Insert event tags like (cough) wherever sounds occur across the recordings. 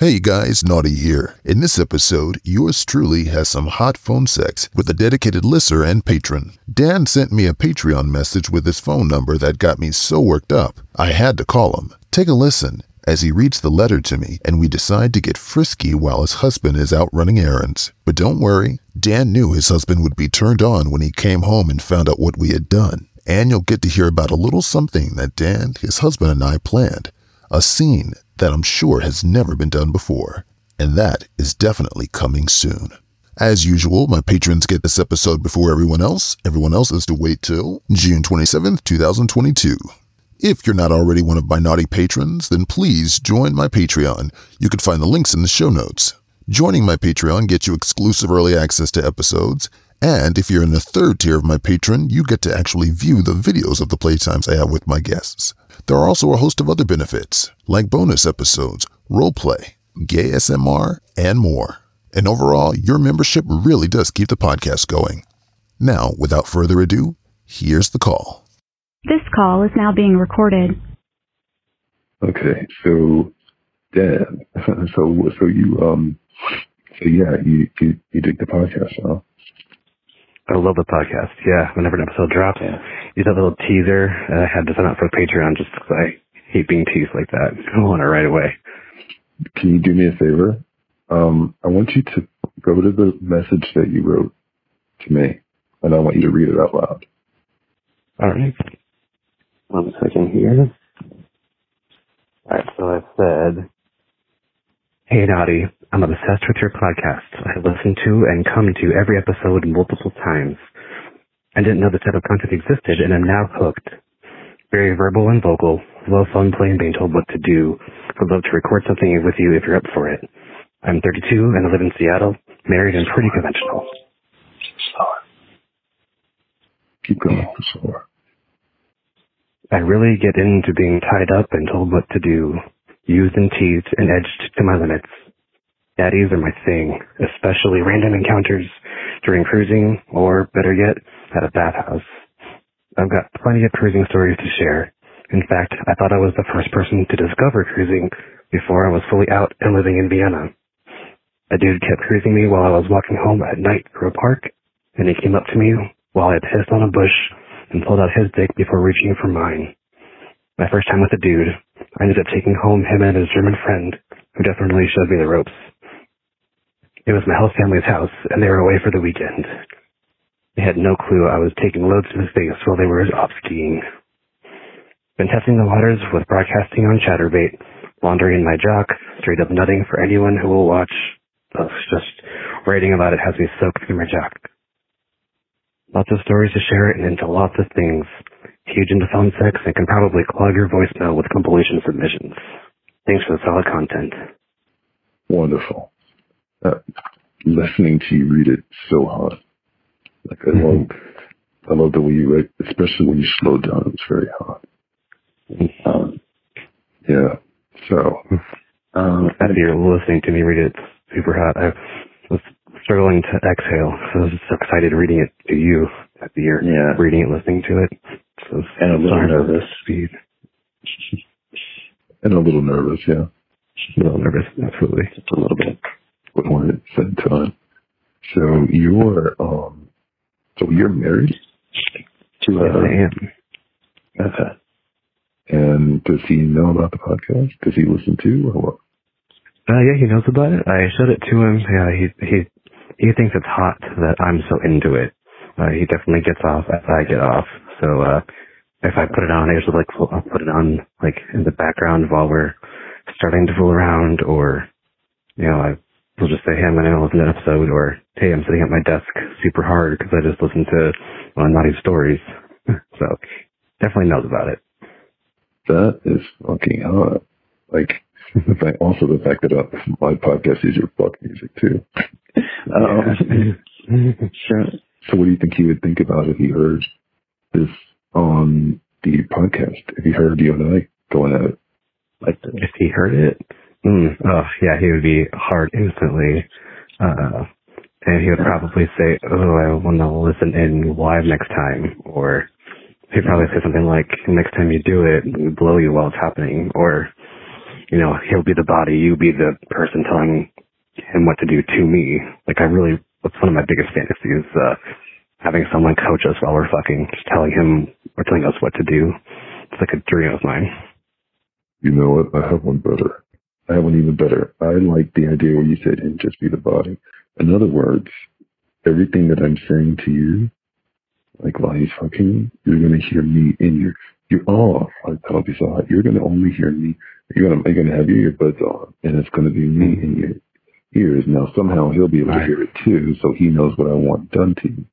Hey guys, Naughty here. In this episode, yours truly has some hot phone sex with a dedicated listener and patron. Dan sent me a Patreon message with his phone number that got me so worked up, I had to call him. Take a listen as he reads the letter to me and we decide to get frisky while his husband is out running errands. But don't worry, Dan knew his husband would be turned on when he came home and found out what we had done. And you'll get to hear about a little something that Dan, his husband, and I planned. A scene that I'm sure has never been done before. And that is definitely coming soon. As usual, my patrons get this episode before everyone else. Everyone else has to wait till June 27th, 2022. If you're not already one of my naughty patrons, then please join my Patreon. You can find the links in the show notes. Joining my Patreon gets you exclusive early access to episodes, and if you're in the third tier of my patron, you get to actually view the videos of the playtimes I have with my guests. There are also a host of other benefits, like bonus episodes, roleplay, gay SMR, and more. And overall, your membership really does keep the podcast going. Now, without further ado, here's the call. This call is now being recorded. Okay, so Dan, (laughs) so so you um, so yeah, you you, you dig the podcast, huh? I love the podcast. Yeah, whenever an episode drops, Yeah. Use that little teaser. That I had to sign up for Patreon just because I hate being teased like that. (laughs) I want it right away. Can you do me a favor? Um, I want you to go to the message that you wrote to me, and I want you to read it out loud. All right. One second here. All right, so I said, Hey, Naughty, I'm obsessed with your podcast. I listen to and come to every episode multiple times. I didn't know this type of content existed and I'm now hooked. Very verbal and vocal, love fun playing being told what to do. I'd love to record something with you if you're up for it. I'm 32 and I live in Seattle, married and pretty conventional. Keep going. I really get into being tied up and told what to do, used and teased and edged to my limits. Daddies are my thing, especially random encounters during cruising or, better yet, at a bathhouse. I've got plenty of cruising stories to share. In fact, I thought I was the first person to discover cruising before I was fully out and living in Vienna. A dude kept cruising me while I was walking home at night through a park, and he came up to me while I pissed on a bush and pulled out his dick before reaching for mine. My first time with a dude, I ended up taking home him and his German friend, who definitely showed me the ropes. It was my whole family's house, and they were away for the weekend. They had no clue I was taking loads to the face while they were off skiing. Been testing the waters with broadcasting on Chaturbate, laundering in my jock, straight up nutting for anyone who will watch. Ugh, just writing about it has me soaked through my jock. Lots of stories to share and into lots of things. Huge into phone sex and can probably clog your voicemail with compilation submissions. Thanks for the solid content. Wonderful. Uh, listening to you read it so hot. Like I love, I love the way you write, especially when you slow down. It's very hot. Um, yeah. So, um, As you're listening to me read it, super hot. I was struggling to exhale, so I was so excited reading it to you at the year. Yeah. Reading it, listening to it. So And a little nervous. Speed. and a little nervous, yeah. A little nervous, absolutely. Just a little bit. When it said time. So you're, um, so you're married to, uh, I am. Okay. And does he know about the podcast? Does he listen to or what? Uh, yeah, he knows about it. I showed it to him. Yeah, he he he thinks it's hot that I'm so into it. Uh, he definitely gets off as I get off. So uh, if I put it on, I usually like I'll put it on like in the background while we're starting to fool around, or you know, I will just say, "Hey, I'm going to listen to an episode," or "Hey, I'm sitting at my desk super hard because I just listened to uh, naughty stories." (laughs) so definitely knows about it. That is fucking hot. Like, the fact, also the fact that uh, my podcast is your fuck music too. (laughs) Um, (laughs) sure. so what do you think he would think about if he heard this on the podcast? If he heard you and I going at it like if he heard it, mm, oh yeah, he would be hard instantly. Uh, and he would probably say, "Oh, I want to listen in live next time," or he'd probably say something like, "Next time you do it, we blow you while it's happening," or you know, he'll be the body, you be the person telling him what to do to me. Like I really, that's one of my biggest fantasies, uh, having someone coach us while we're fucking, just telling him or telling us what to do. It's like a dream of mine. You know what? I have one better. I have one even better. I like the idea where you said, and just be the body. In other words, everything that I'm saying to you, like while he's fucking, you're gonna hear me in your, you're off. Like so hot. You're gonna only hear me. You're gonna, you're gonna have your earbuds on, and it's gonna be me in your ears. Now somehow he'll be able to Right. hear it too, so he knows what I want done to you.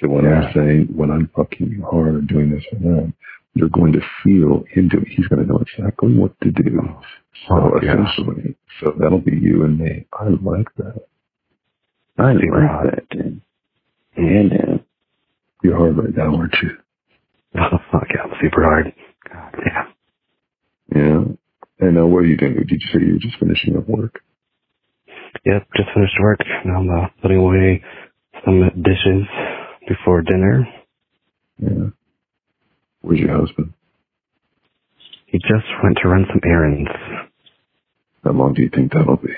So when Yeah. I'm saying, when I'm fucking you hard or doing this or that, you're going to feel him do it. He's going to know exactly what to do. Oh. So Oh, yeah. essentially, so that'll be you and me. I like that. I Super hot. that, Dan. And Dan. You're hard right now, aren't you? Oh, fuck yeah, I'm super hard. God damn. Yeah. And now what are you doing? Did you say you were just finishing up work? Yep, just finished work. Now I'm uh, putting away some dishes before dinner. Yeah. Where's your husband? He just went to run some errands. How long do you think that'll be?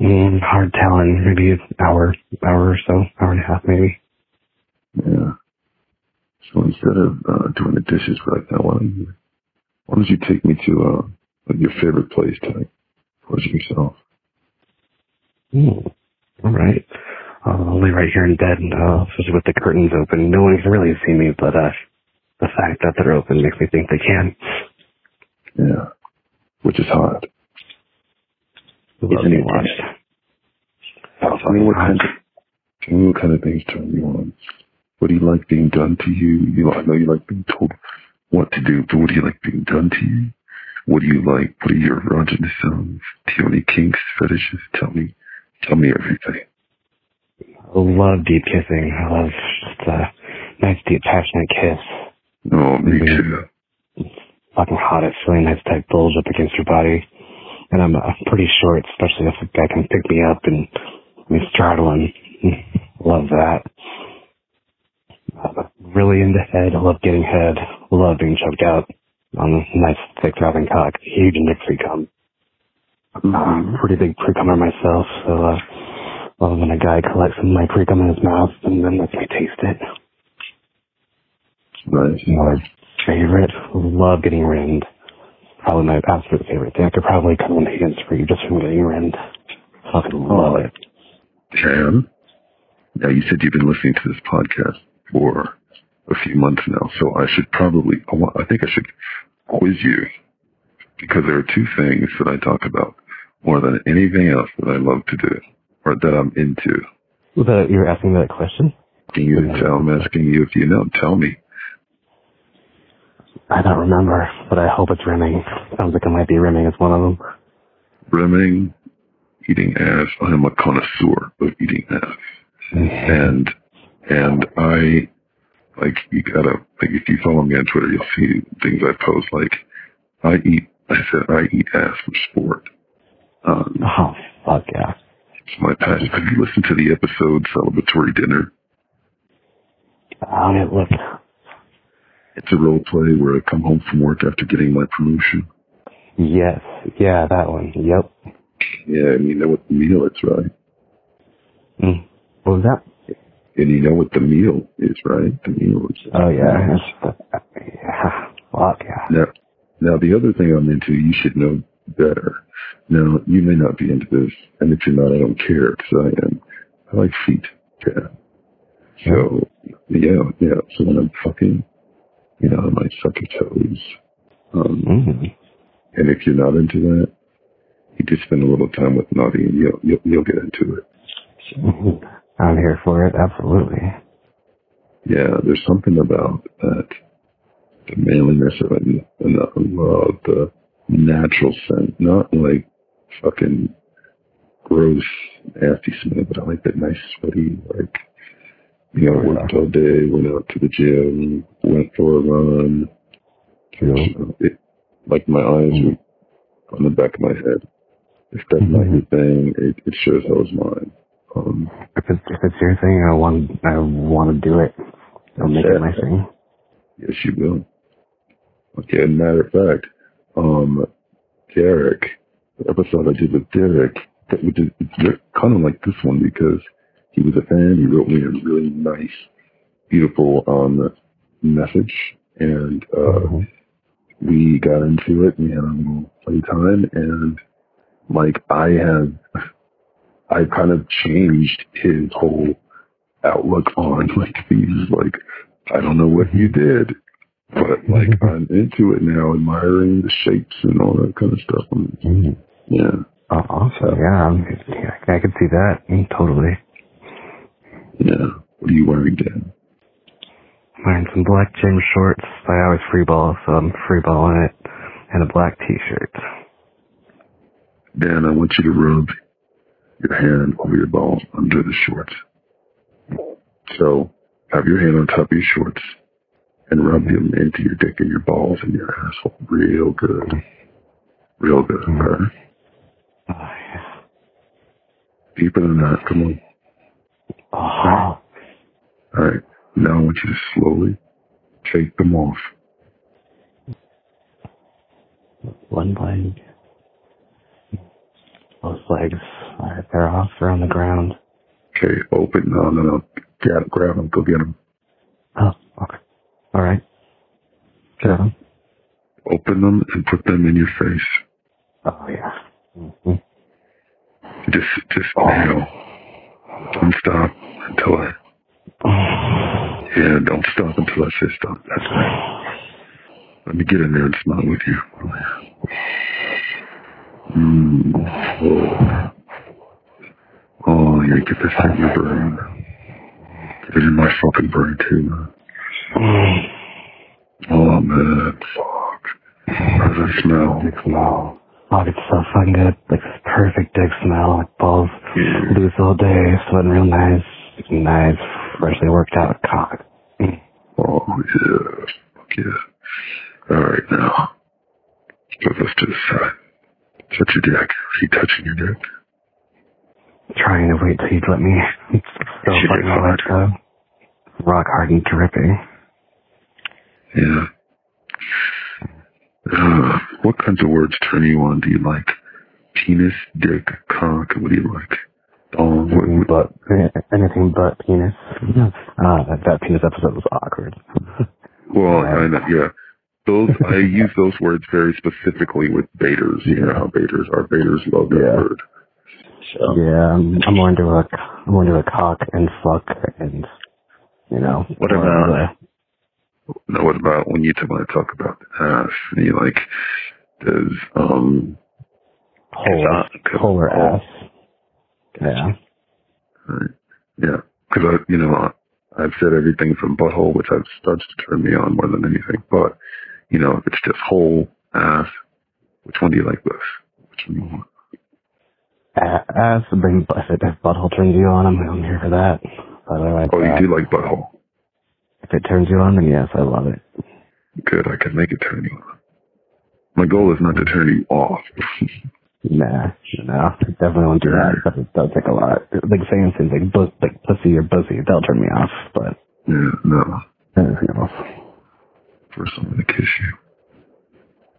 Mm, hard telling. Maybe an hour, hour or so, hour and a half maybe. Yeah. So instead of uh, doing the dishes right now, why don't you, why don't you take me to uh, your favorite place tonight? Pleasure yourself. Mm, all right. Uh, I'll lay right here in bed, and, uh, especially with the curtains open. No one can really see me, but uh, the fact that they're open makes me think they can. Yeah. Which is hot. Love Isn't it? Oh, Tell what kind of, what kind of things turn you on. What do you like being done to you? You know, I know you like being told what to do, but what do you like being done to you? What do you like? What are your erogenous zones? Do you have any kinks, fetishes? Tell me, tell me everything. I love deep kissing. I love just a nice, deep, passionate kiss. Oh, me Mhm. too. Fucking hot. It's really nice to like, bulge up against your body. And I'm uh, pretty short, especially if a guy can pick me up and me straddle him. (laughs) love that. Uh, really into head. I love getting head. Love being choked out on a nice, thick, throbbing cock. Huge into free cum. Uh, pretty big pre cummer myself, so uh, love when a guy collects some of my pre cum in his mouth and then lets me taste it. Nice. My favorite, love getting rimmed. Probably my absolute favorite thing. I could probably come in hands for you just from getting rimmed. Fucking love Oh. it. Cam, now you said you've been listening to this podcast for a few months now, so I should probably, I wa- I think I should quiz you because there are two things that I talk about more than anything else that I love to do or that I'm into. That, you were asking that question? Asking you tell, I'm asking you if you know. Tell me. I don't remember, but I hope it's rimming. Sounds like it might be rimming as one of them. Rimming, eating ass. I am a connoisseur of eating ass. and and I like you gotta like if you follow me on Twitter, you'll see things I post like I eat. I said I eat ass for sport. Um, Oh, fuck yeah. it's my passion. Have you listened to the episode Celebratory Dinner? On it, look. It's a role play where I come home from work after getting my promotion. Yes. Yeah, that one. Yep. Yeah, and you know what the meal is, right? Mm. What was that? And you know what the meal is, right? The meal is. Oh, yeah. Uh, yeah. Fuck yeah. Now, now the other thing I'm into, you should know better. Now, you may not be into this, and if you're not, I don't care because I am. I like feet. Yeah. So, yeah, yeah. So when I'm fucking, you know, I might suck your toes. Um, Mm. and if you're not into that, you just spend a little time with Naughty, and you'll you'll, you'll get into it. (laughs) I'm here for it. Absolutely. Yeah, there's something about that, the manliness of it, and and the love, the natural scent, not like fucking gross, nasty smell, but I like that nice sweaty, like, you know, worked all day, went out to the gym, went for a run. You know, it, like my eyes were on the back of my head. If that's not your thing, it, it sure as hell is mine. Um, If it's, if it's your thing, I want, I want to do it. I'll make it my thing. Yes, you will. Okay, matter of fact, um, Derek, the episode I did with Derek, that we did, kind of like this one because he was a fan. He wrote me a really nice, beautiful um, message, and uh, we got into it. We had a little playtime, and like I have, I kind of changed his whole outlook on (laughs) like these. Like I don't know what you did, but like I'm into it now, admiring the shapes and all that kind of stuff. And, Mm. yeah, Oh, awesome. Yeah, um, yeah, I could see that. Mm, totally. yeah. What are you wearing, Dan? Wearing some black gym shorts. I always free ball, so I'm free balling it, and a black t-shirt. Dan, I want you to rub your hand over your balls under the shorts. So have your hand on top of your shorts and rub them into your dick and your balls and your asshole real good. Real good, okay? Oh, yeah. Deeper than that, come on. Oh, Alright, now I want you to slowly take them off. one leg. Both legs. All right, they're off. They're on the ground. Okay, open, no, no, no. Get, grab them, go get them. Oh, okay. All right. Got 'em. Open them and put them in your face. Oh, yeah. hmm Just, just, you know, don't stop until I, (sighs) (laughs) yeah, don't stop until I say stop. That's right. Let me get in there and smile with you. Mm. Oh. oh, yeah, get this in your brain. Get it in my fucking brain too, man. Oh, man, fuck. How does it smell? Dick smell. Oh, it's so fucking good. Like this perfect dick smell. Like balls Yeah. loose all day, sweating real nice. Nice, freshly worked out cock. Oh, yeah. Fuck yeah. All right, now. Put this to the side. Touch your dick. Are you touching your dick? Trying to wait till you'd let me. It's (laughs) so Should fucking get hard. hard though. Rock hard and dripping. Yeah. Uh, what kinds of words turn you on? Do you like penis, dick, cock? What do you like? Anything but anything but penis. Uh, that, that penis episode was awkward. (laughs) well, I know, yeah. Those I use those words very specifically with baiters. You know how baiters are. Baiters love that Yeah. word. So, Yeah, I'm, I'm more into a I'm more into a cock and fuck and you know. What about- of now what about when you t- want to talk about the ass? And you like, does um, uh, polar oh, Yeah. Right. Yeah, because I, you know, I- I've said everything from butthole, which I've starts to turn me on more than anything. But you know, if it's just whole ass, which one do you like best? Which one do you want? Ass, bring if, it, if butthole turns you on, I'm, I'm here for that. But otherwise, Oh, uh, you do like butthole. if it turns you on, then yes, I love it. Good, I can make it turn you on. My goal is not to turn you off. (laughs) Nah, no, definitely won't do that. But it does take a lot. Like saying things like, bus, like pussy or bussy, that'll turn me off. But yeah, no. anything else, First, I'm gonna kiss you.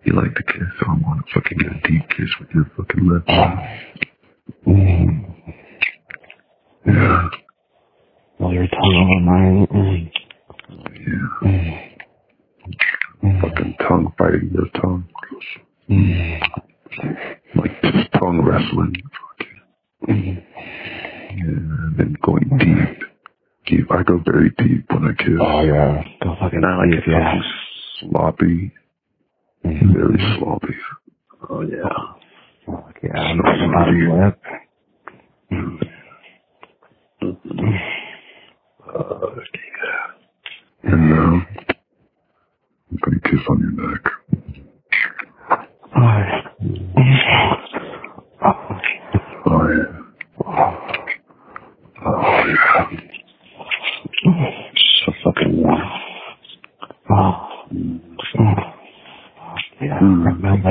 You like to kiss, so I want to fucking get a deep kiss with your fucking lips. mm. Yeah, while your tongue over mine. Mm. yeah. Mm. Fucking tongue fighting your tongue. Like tongue wrestling. And then going deep. Deep. I go very deep when I kiss. Oh yeah, go fucking I like deep, it yeah. sloppy. Mhm. Very sloppy. Oh yeah. Fuck yeah, I'm fucking bottom lip. And now I'm gonna kiss on your neck. Oh yeah. Oh yeah. So fucking warm. Oh. Yeah,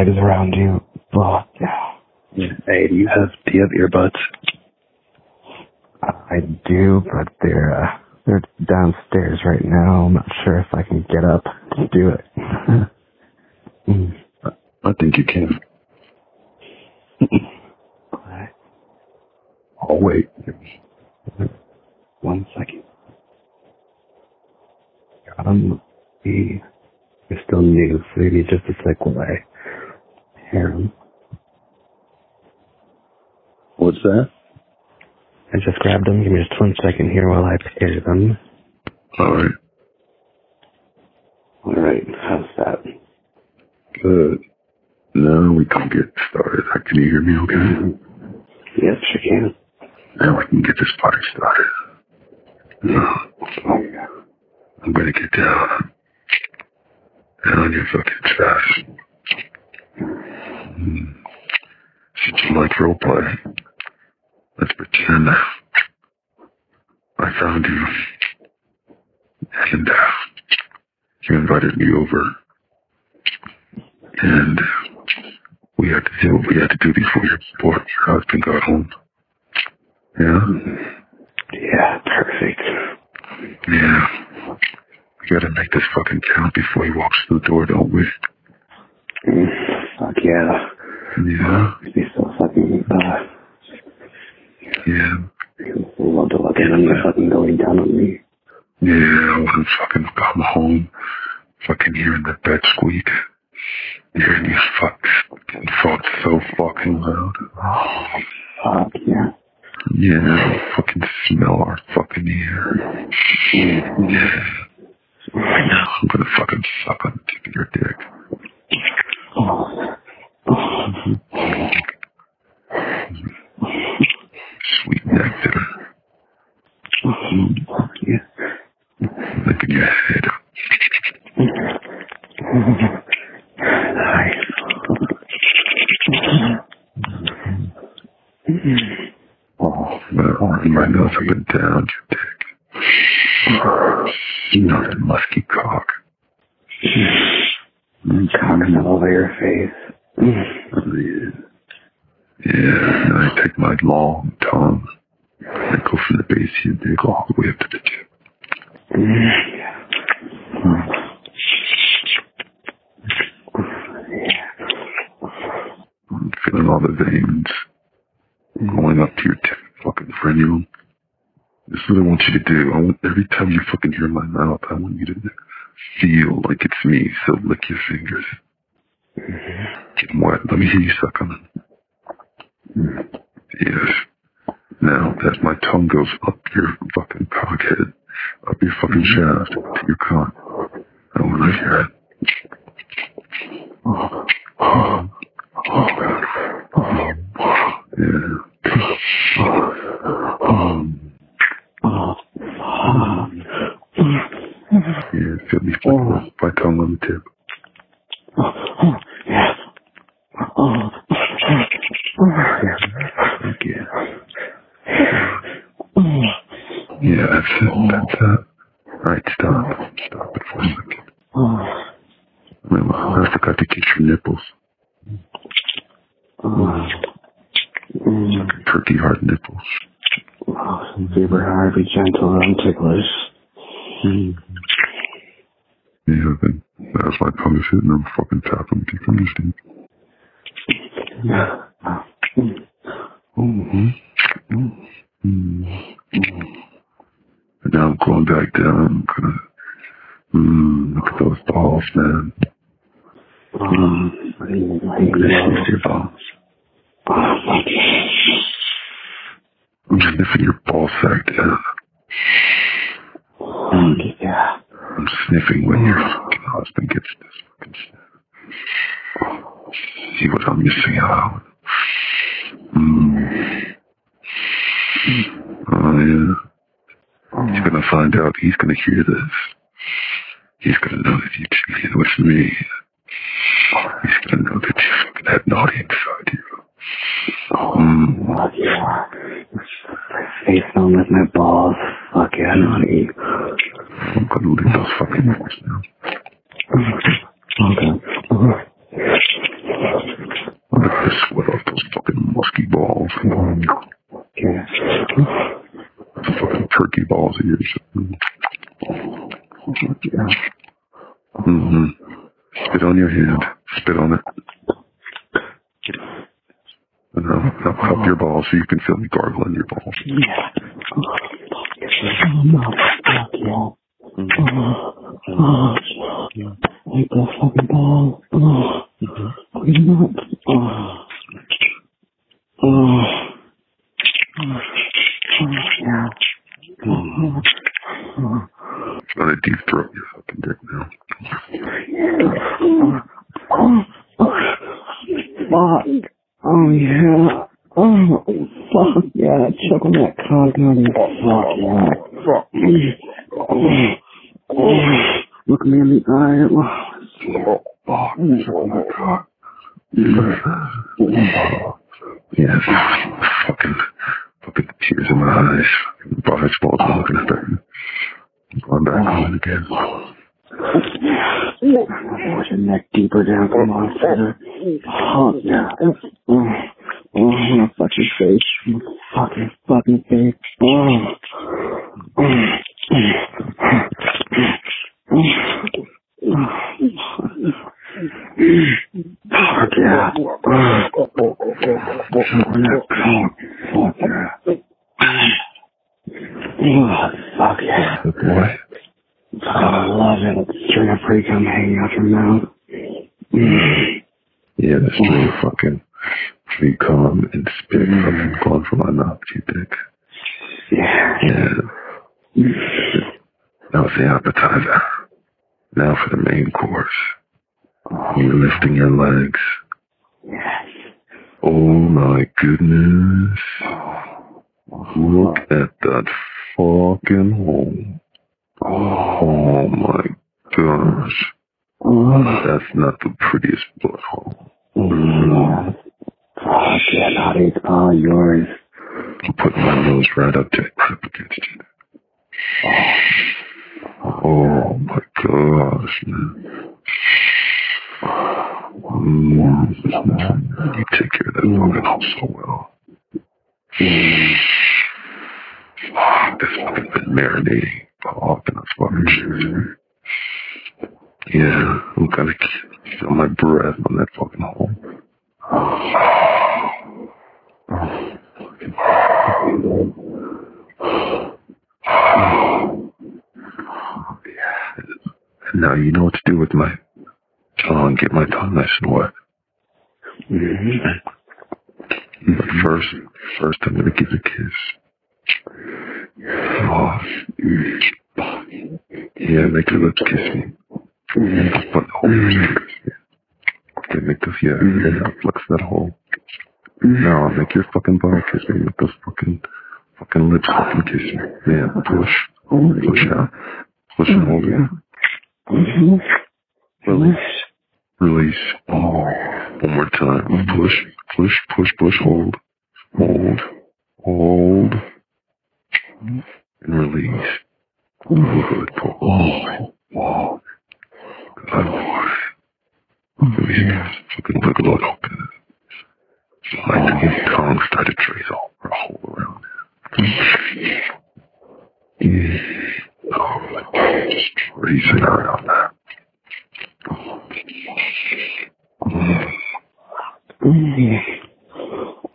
Leg is around you. Oh, yeah. Hey, do you have do you have earbuds? I do, but they're uh, they're downstairs right now. I'm not sure if I can get up to do it. Mm. I think you can. Alright, I'll wait. one second. Got him. He is still new, so maybe just a sec while I hear him. What's that? I just grabbed him. Give me just one second here while I pair them. All right. Alright, how's that? Good. Now we can get started. Can you hear me okay? Yes, sure can. Now we can get this party started. Oh, yeah. I'm gonna get down. Down on your fucking chest. Hmm. Since you like roleplay, let's pretend I found you. And uh, you invited me over. And we had to do what we had to do before your, husband got home. Yeah? Yeah, perfect. Yeah. We gotta make this fucking count before he walks through the door, don't we? Mm, fuck yeah. Yeah. Be so fucking, uh, Yeah. love to look at him fucking going down on me. Yeah, I fucking come home, fucking hearing the bed squeak, hearing you fuck, getting fucked so fucking loud. Oh, fuck yeah. Yeah, fucking smell our fucking ear. Yeah. Now, I'm gonna fucking suck on the tip of your dick. Oh. Sweet nectar. Fuck yeah. Licking your head. Oh, Well, right now, up and down your dick. Not a musky cock. Coming all over your face. Yeah. Yeah, and I take my long tongue and go from the base of your dick all the way up to the tip. I'm feeling all the veins going up to your tip, fucking frenulum. This is what I want you to do. I want every time you fucking hear my mouth, I want you to feel like So lick your fingers. Get wet. Let me hear you suck on them. Yes. Now, that my tongue goes up your fucking cockhead, up your fucking shaft, to your cock, I want to hear it. Yeah. Yeah, feel me fucking my tongue on the tip. Fuck yeah. Yeah, that's it. That's it. Alright, stop. Stop it for a second. Well, I forgot to get your nipples. Turkey hard nipples. Super hard, be gentle, and ticklish. Yeah, then as my tongue is hitting them, fucking tap them with your fingers, dude. Mm-hmm. And now I'm going back down. I'm gonna, mm, look at those balls, man. Um, what do you I'm gonna sniff your balls. Oh, fuck I'm sniffing your ball sack I'm sniffing when your fucking husband gets this fucking sniff. See what I'm missing out. Mm. Oh, yeah. He's gonna find out. He's gonna hear this. He's gonna know that you cheated with me. He's gonna know that you fucking had naughty inside you. Mm. Fuck yeah. Face on with my balls. Fuck yeah, naughty. I'm gonna leave those fucking balls now. Okay. Let the sweat off those fucking musky balls. Okay. The fucking turkey balls of yours. Yeah. Mm-hmm. Spit on your hand. Spit on it. Now cup your balls so you can feel me gargling your balls. Yeah. Oh, no. Fuck yeah. Oh, oh, like the fucking ball. Oh, fucking nuts. Oh, oh, oh, yeah. Oh, Trying to deep throat your fucking dick now. oh, oh, fuck. Oh, yeah. Oh, fuck yeah. Choke on that cock, honey. Fuck yeah. Fuck. Look me in the eye. Oh, oh my god. Yes. Fucking, fucking tears in my eyes. Fucking Bars balls are looking at that. I'm going back home again. Push your neck deeper down, come on, feather. Oh, yeah. Oh, oh, I wanna fuck your face. I wanna Fuck your fucking face. Oh. Fuck yeah. Fuck yeah. Oh, fuck yeah. Good boy. I love it. String of free cum hanging out mouth. Mm. Yeah, that's true. Fucking free cum and spit hmm. fucking going from my mouth dick. Yeah. Yeah. That was the appetizer. Now for the main course. Oh. You're lifting your legs. Yes. Oh my goodness. Oh. Look at that fucking hole. Oh. oh my gosh. Oh, That's not the prettiest butthole. yeah. Fuck yeah, Naughty. It's all yours. I'll put my nose right up to it, right up against it. Oh my gosh, man. Mm, you take care of that fucking hole so well. Fuck, this fucking been marinating off in this fucking shit. Yeah, I'm gonna feel my breath on that fucking hole. Now you know what to do with my tongue. Get my tongue nice and wet. But first, first I'm gonna give a kiss. Oh, yeah, make your lips kiss me. The hole your fingers. Yeah. Okay, make this, yeah, yeah, now flex that hole. Now make your fucking body kiss me. Make those fucking, fucking lips fucking kiss me. Yeah, push, oh push out, push and hold it. Mm-hmm. Release, release. Oh, one more time. Mm-hmm. Push, push, push, push, hold, hold, hold, and release. Mm-hmm. Good boy. Oh, oh. Good boy. Yeah. Fucking wiggle it open. Like his tongue started to trace all a hole around it. Yeah. Oh, God, just tracing around that.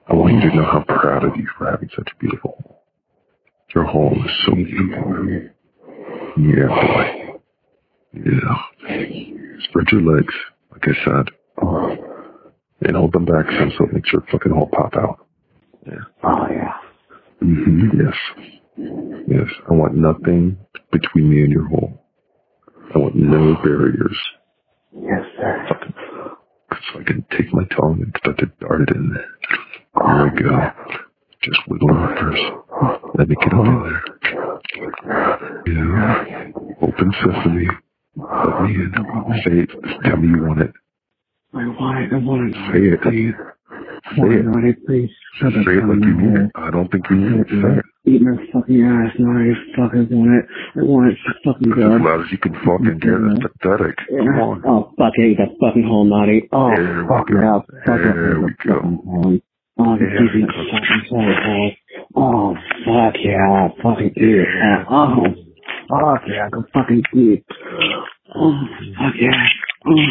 I want you to know how proud of you for having such a beautiful hole. Your hole is so beautiful. Yeah, boy. Yeah. Spread your legs, like I said. And hold them back so it makes your fucking hole pop out. Oh, yeah. hmm Yes. Yes. I want nothing between me and your hole. I want no barriers. Yes, sir. Fucking, so I can take my tongue and start to dart it in there. There we go. Just wiggle it first. Let me get over there. Yeah. Open sesame. Let me in. Say it. Just tell me you want it. I want it. I want it. Say it. Please. Say Want it. it, please. Shut Say it like you need it. I don't think you need it. Say it. Eat my fucking ass, Naughty. Fucking want it. I want it so fucking That's as loud as you can fucking get. That's pathetic. Come on. Oh, fuck it. That fucking hole, Naughty. Oh, There fuck go. yeah. Fuck There the we go. fucking. Oh, There we go. fucking. Oh, oh, fuck yeah. Fucking eat it. Oh, fuck yeah. Go fucking eat. Oh, fuck yeah. Oh,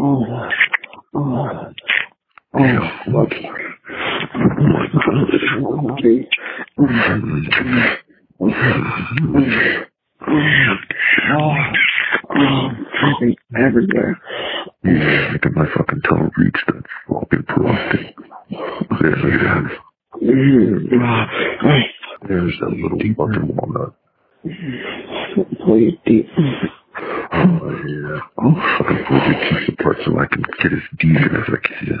oh, oh. Oh, fuck. Oh. Oh, fucking everywhere. Yeah, look at my fucking tongue reach that fucking prostate. There, at that. Mm-hmm. There's that little fucking walnut. Please, deep. Oh, yeah. Oh, I'll fucking pull your teeth apart so I can get as deep in as I can.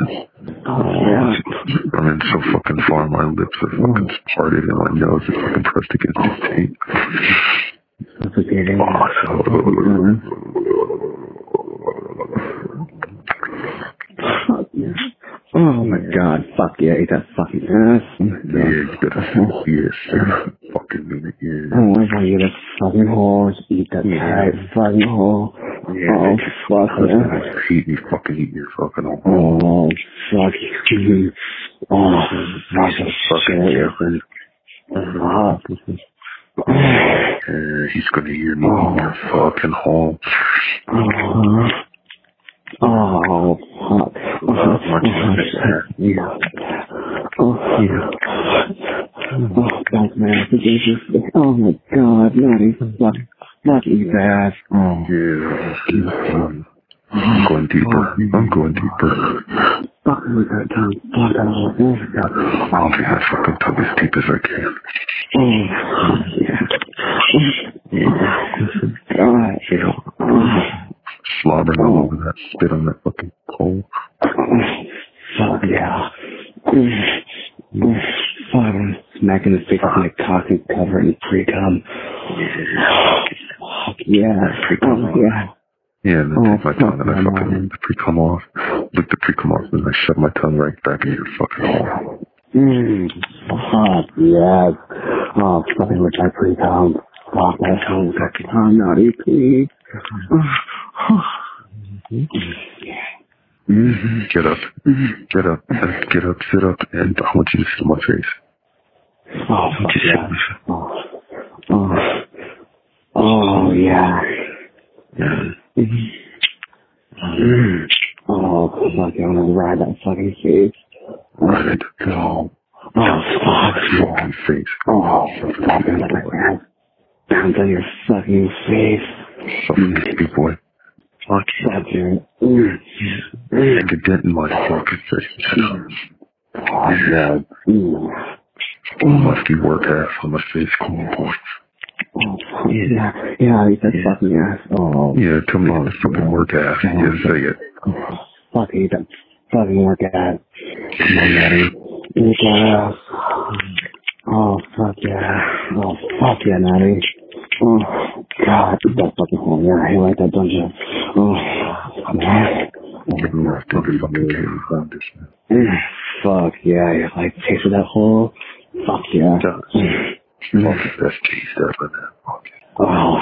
Oh, yeah. I'm in so fucking far, my lips are fucking oh. parted and my nose is fucking pressed against his teeth. Suffocating. Fuck yeah. Oh my god, fuck yeah, eat that fucking ass. Oh my Yeah, god. you better yes, sir. Fucking mean it, yeah. Oh, I want you to fucking hole, eat that tight fucking hole. Yeah, Oh, fuck yeah. Hate you, fucking eat your fucking hole. Oh, fuck you. Oh, fucking shit. Fuck. Uh, he's gonna hear me in your fucking hole. Oh, oh, fuck. Oh, yeah. Oh, yeah. Oh, fuck, man. Oh, my God. Not even fuck. Fuck you, ass. Oh, Yeah. I'm going deeper. I'm going deeper. fuck with that tongue. Fuck that whole thing. I'll be that fucking tongue as deep as I can. Oh, yeah. Oh, God. Oh, Slobbering all over that spit on that fucking pole. fuck yeah. Fuck, I'm smacking his face with my cock and cover in pre-cum. Fuck yeah. Oh, yeah. Yeah, and then Oh, take my tongue and I fucking lick the pre-cum off. Lick the pre-cum off and I shove my tongue right back in your fucking hole. Mm, fuck yes. Oh, fucking with my pre-cum. Fuck that whole fucking time, naughty, please. Mm-hmm. Get up. Get up. Get up. Sit up. And I want you to sit on my face. Oh, fuck yeah. Oh, oh, oh yeah. Yeah. Mm. Oh, fuck, I wanna ride that fucking face. Ride it. Go. Oh, fuck. Fucking face. Oh, fucking hands down to your fucking face. Suffocate me, boy. Fuck, you. Mm. Make a dent in my fucking face. Oh, yeah. Mm. Musty work ass on my face. Come on, boy. Oh, yeah, yeah, eat that fucking ass. Oh, Yeah, tell me the fucking work ass. Yeah, say it. fuck, eat that fucking work ass. Come on, daddy. That ass. Oh, fuck yeah. Oh, fuck yeah, Natty. Oh, God, that fucking hole. Yeah, you like that, don't you? Oh, man. Give me that fucking fucking candy foundation. Mm, Fuck yeah, you like the taste of that hole? Fuck yeah. Fucking best taste ever, man. Fuck it. Oh,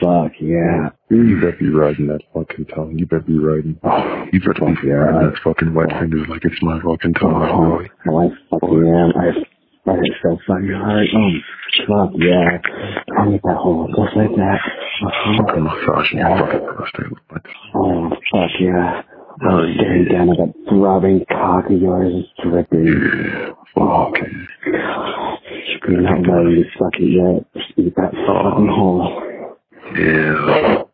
fuck yeah. You better be riding that fucking tongue. You better be riding. You better be Fuck yeah. riding that fucking wet finger like it's my fucking tongue. Oh. I fucking am. I fucking so fucking hard. Oh, fuck yeah. I need that hole just like that. Uh-huh. Fucking massaging your fucking prostate my tongue. Oh, fuck yeah. Oh, I'm staring down at that throbbing cock of yours is dripping. Yeah. Fuck. You're not ready to suck it yet. Just eat that fucking hole. Yeah.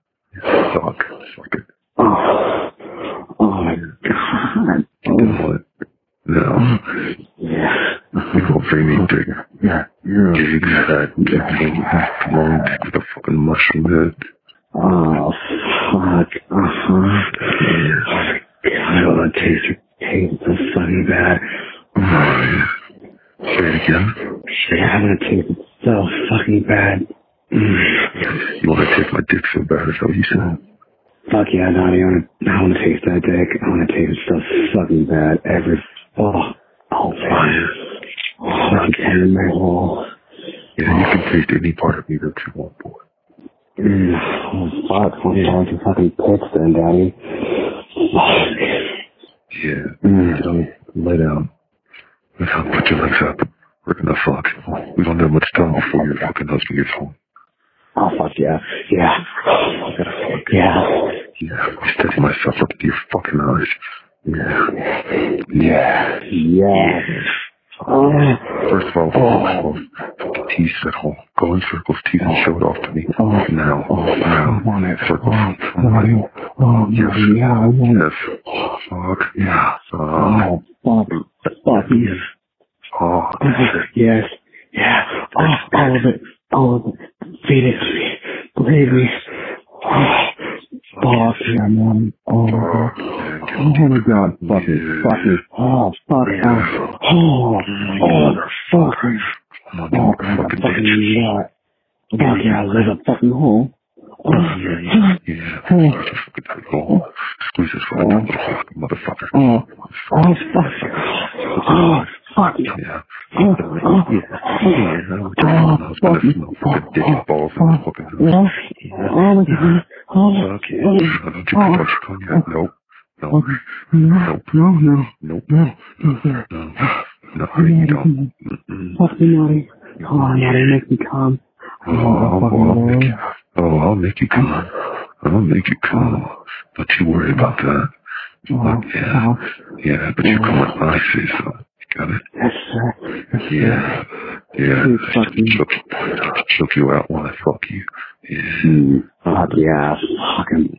Suck. Suck it. Oh, oh my god. You know what? No. Yeah. You go bring me digger. Yeah. Yeah. Dig that dick. Long dick with a fucking mushroom head. Oh, fuck. Uh-huh. Oh my god, I want to taste your taste so fucking bad. Oh, yeah. Say it again. Shit, I want to taste it so fucking bad. Mm. You want to take my dick so bad, is that what you said? Fuck yeah, Donnie. I want to, I want to taste that dick. I want to taste it so fucking bad. Every, oh, oh, man. Oh, fucking tender my hole. Yeah, you can taste any part of me that you want, boy. Mm. Oh, fuck. I'm going to fucking pits then, Daddy. Fuck. Yeah. Mm. Me, lay down. Put your legs up. We're gonna fuck. We don't have much time before your fucking husband gets home. Oh, fuck yeah. Yeah. I gotta fuck. Yeah. Yeah, steady myself up to your fucking eyes. Yeah. Yeah. Yes. Oh. First of all, Oh. oh. tease that hole. Go in circles, tease and show it off to me. Oh. Now. Oh, now. I want it. Circles. Oh, Marty. Oh, Yes. Yeah, I want it. Yes. Oh, fuck. Yeah. Fuck. Oh, fuck. Fuck, yes. Oh. Yes. Yeah. Oh, all of it. All of it. Feed it to me. Believe me. Oh, fuck, yeah, man. Oh, my God. Oh, my God. Fuck it. Fuck it. Oh, fuck. Oh, oh, oh, fuck. Oh, you God, fucking fucking bitch. yeah. Fuck yeah, I live a fucking hole. Oh, Yeah. Yeah. oh, Fucking tight hole. Squeeze this fucking fucking motherfucker. oh, oh, fuck. Oh, fuck. Yeah. Oh, oh, Yeah. Yeah. I was gonna smell fucking dick and balls in the fucking house. oh, oh, my God. Oh, Fuck yeah. I don't you can touch your tongue yet. Nope. Nope. no, no, no, Nope. no, no, sir. No. No, you don't. Mm-mm. Fuck me, naughty. Oh, naughty, make me calm. Oh, I'll, I'll make you. Oh, I'll make you come. I'll make you come. Don't you worry about that. Fuck yeah. Oh, Yeah, but you come when I say so. Got it? yes, sir. Yes. Yeah. Yeah. Please. Choke, choke you out when I fuck you. Yeah. Hmm. Fuck yeah. Fucking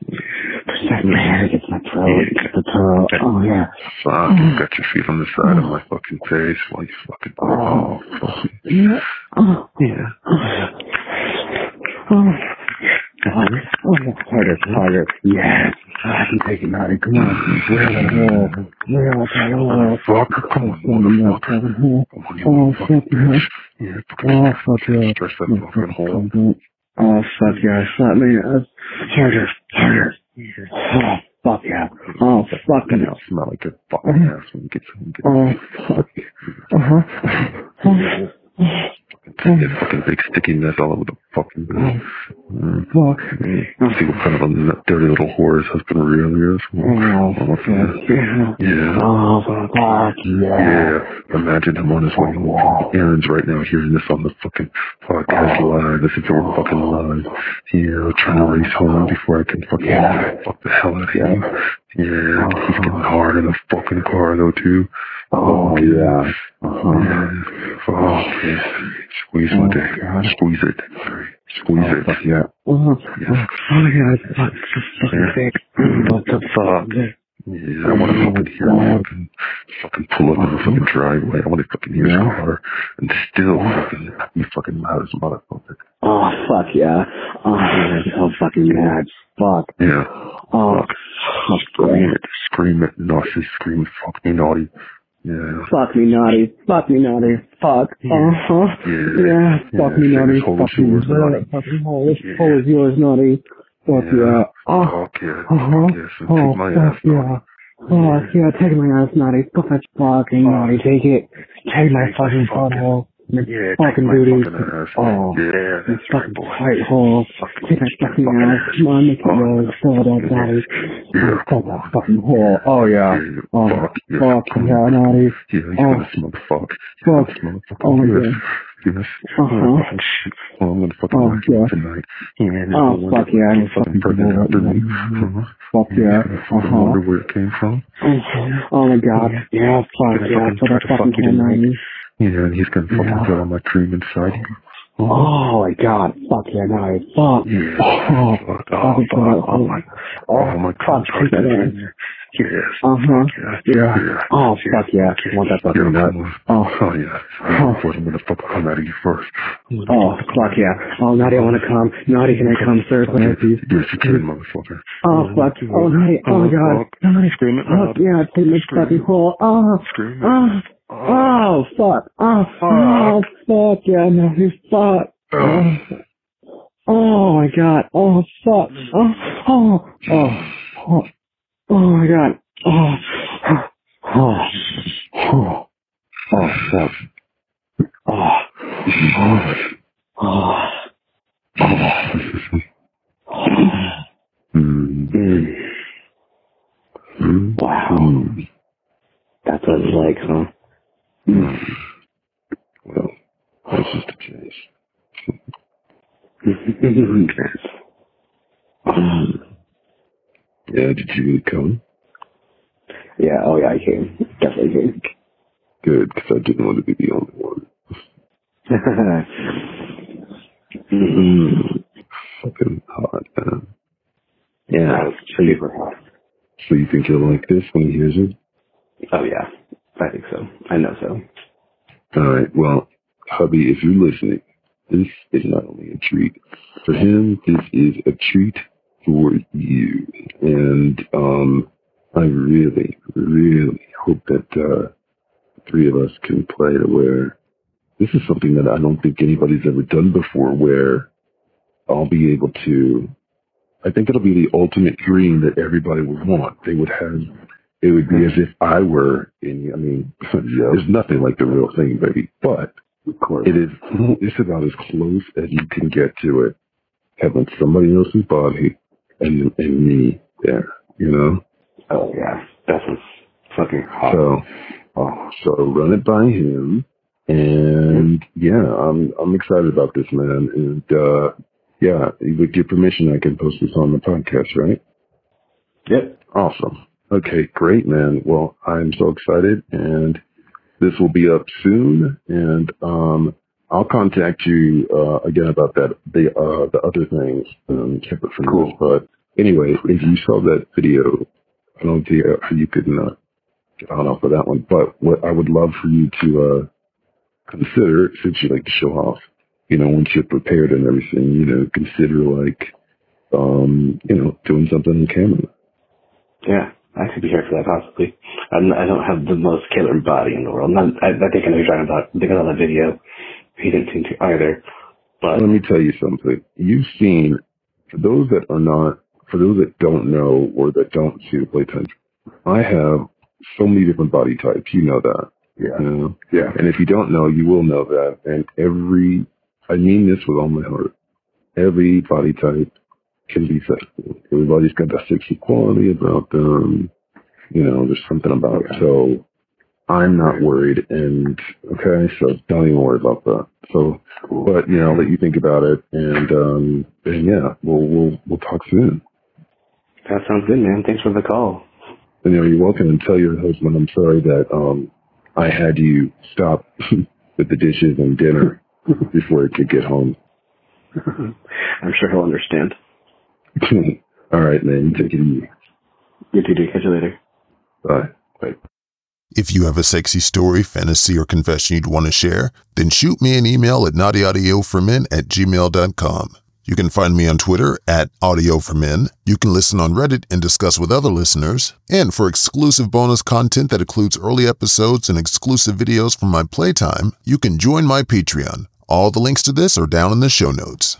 protect my head against my throat. Get the throat. Oh, yeah. Fuck, you got your feet on the side of my fucking face while you fucking. Oh, fuck. Yeah. Oh, Yeah. oh. Oh, oh, yeah. Harder, harder. Yes. I can take it, naughty. Come on. Real it hole. Real it hole. Fuck, come on, Oh, fucking hole. Come on, Oh, fuck yeah. Yeah, Oh, fuck yeah. Stress that fucking hole. Oh, fuck yeah. Slap me. Uh, harder, Oh, fuck yeah. Oh, fucking You smell like a fucking ass when you get some. Get Oh, fuck. Uh-huh. Get fucking big sticky mess all over the fucking bed. Mm. Fuck. Mm. See what kind of a dirty little whore his husband really is. Oh, yeah. Yeah. Oh, fuck yeah. Yeah, imagine him on his way from errands right now, hearing this on the fucking podcast live, as if it were fucking live. Yeah, trying to race home before I can fucking Yeah. fuck the hell out of you. Yeah, he's getting hard in the fucking car though too. Oh, yeah. Yeah, Uh-huh. fuck yeah. Squeeze my Oh, dick. Squeeze it. Squeeze Oh, it. fuck yeah. Oh, oh Yeah. oh, oh yeah. Fuck. Fucking thick. Oh, what the fuck? Yeah, I want to fucking hear him fucking, fucking pull up in the fucking driveway. I want to fucking hear his car and still fucking be fucking loud as a motherfucker. Oh, fuck yeah. Oh, I'm so fucking mad. Fuck. Yeah. Oh, Fuck. Scream it. Scream it. Naughty. Scream. Fuck me naughty. Yeah. fuck me naughty. Fuck me naughty. Fuck. Uh-huh. Yeah. Yeah, fuck Yeah, me naughty. Fuck me naughty. Fucking hole. This hole is yours, naughty. Fuck Yeah. yeah. Oh, Fuck yeah. uh-huh. Fuck yes. And Oh, take my fuck ass. yeah. Fuck yeah, take my ass, naughty. Fuck that fucking naughty. Take it. Take my Take fucking butthole. My Yeah. fucking booty. fucking ass. Oh. Yeah. That's right, fucking boy. tight hole. Fucking- Take my fucking fucking ass. Come on, make it roll. Fill it up, naughty. Yeah. Fuck that fucking hole. Oh yeah. Oh, Fuck. Yeah. fuck yeah, naughty. Yeah, he's Oh. smell the fuck. Fuck. He's gonna smell the Oh, fuck. yeah. Yes. Uh-huh. Oh, shit. Well, I'm gonna fucking Oh, knock you yeah. out tonight. Yeah, and Oh, fuck yeah, I'm you fucking pregnant after me. Uh-huh. Fuck yeah. Uh-huh. wonder where it came from. Oh my god. Yeah, fuck yeah. Put a fucking fuck you hand on me. Yeah, and he's gonna fucking Yeah. all my cream inside you. Oh my god. Fuck yeah, naughty. Fuck. Yeah. Oh, Fuck. fuck, Oh, fuck, fuck. Oh, my. Oh, Oh, my God. fuck, take that in. Yes. Uh-huh. Yeah. Yeah. Oh, fuck yeah. I want that Yeah, fucking nut. Oh. Oh, yeah. Oh. First, I'm gonna fucking come out of you first. Oh, fuck yeah. Oh, Naughty, I want to come. Naughty, can I come, sir? Please. Yes, yes, you can, motherfucker. Oh, fuck. Oh, Naughty. Oh, my god. Naughty. Scream it Fuck loud. yeah, take my fucking hole. Oh, Scream it. oh, oh, fuck. Oh, oh, fuck yeah, Naughty. Fuck. Oh, oh my god. Oh, fuck. Oh, oh, oh, oh, oh my god. Oh, oh, oh, oh, fuck. Oh, oh, oh. Mm. Mm. Mm. Wow. That's what it's like, huh? Mm. Well, that's just a chase. (laughs) um, Yeah, did you really come? Yeah, oh yeah, I came. (laughs) Definitely came. Good, because I didn't want to be the only one. mm (laughs) Fucking hot, man. Yeah. So super hot. So you think he'll like this when he hears it? Oh yeah, I think so. I know so. All right. Well, hubby, if you're listening, this is not only a treat for him. This is a treat for you, and um, I really, really hope that uh, three of us can play to where this is something that I don't think anybody's ever done before. Where I'll be able to. I think it'll be the ultimate dream that everybody would want. They would have it would be as if I were in. I mean, (laughs) there's nothing like the real thing, baby. But Of course. it is. (laughs) It's about as close as you can get to it. Having somebody else's body and and me there, you know. Oh yeah, that's fucking hot. So, oh, so run it by him, and yeah, I'm I'm excited about this, man. And uh yeah, with your permission, I can post this on the podcast, right? Yep. Awesome. Okay, great, man. Well, I'm so excited, and this will be up soon. And um, I'll contact you uh, again about that the uh, the other things um, separate from Cool. this. But anyway, if you saw that video, I don't see how you could uh, get on off of that one. But what I would love for you to uh, consider, since you like to show off, you know, once you're prepared and everything, you know, consider like, um, you know, doing something on camera. Yeah, I could be here for that possibly. I'm, I don't have the most killer body in the world. Not, I, I think I know you're talking about because of that video. He didn't seem to either. But Let me tell you something. You've seen, for those that are not, for those that don't know or that don't see the playtime, I have so many different body types. You know that. yeah, You know? yeah, And if you don't know, you will know that. And every, I mean this with all my heart. Every body type can be sexy. Everybody's got that sexy quality about them. You know, there's something about it. So I'm not worried. And okay, so don't even worry about that. So, but you know, I'll let you think about it. And, um, and yeah, we'll, we'll, we'll talk soon. that sounds good, man. Thanks for the call. And you know, you're welcome and tell your husband I'm sorry that, um, I had you stop (laughs) with the dishes and dinner (laughs) before he could get home. I'm sure he'll understand. (laughs) All right, man. You take it easy. You too, dude. Catch you later. Bye. Bye. If you have a sexy story, fantasy, or confession you'd want to share, then shoot me an email at naughtyaudioformen at gmail.com. You can find me on Twitter at Audio for Men. You can listen on Reddit and discuss with other listeners. And for exclusive bonus content that includes early episodes and exclusive videos from my playtime, you can join my Patreon. All the links to this are down in the show notes.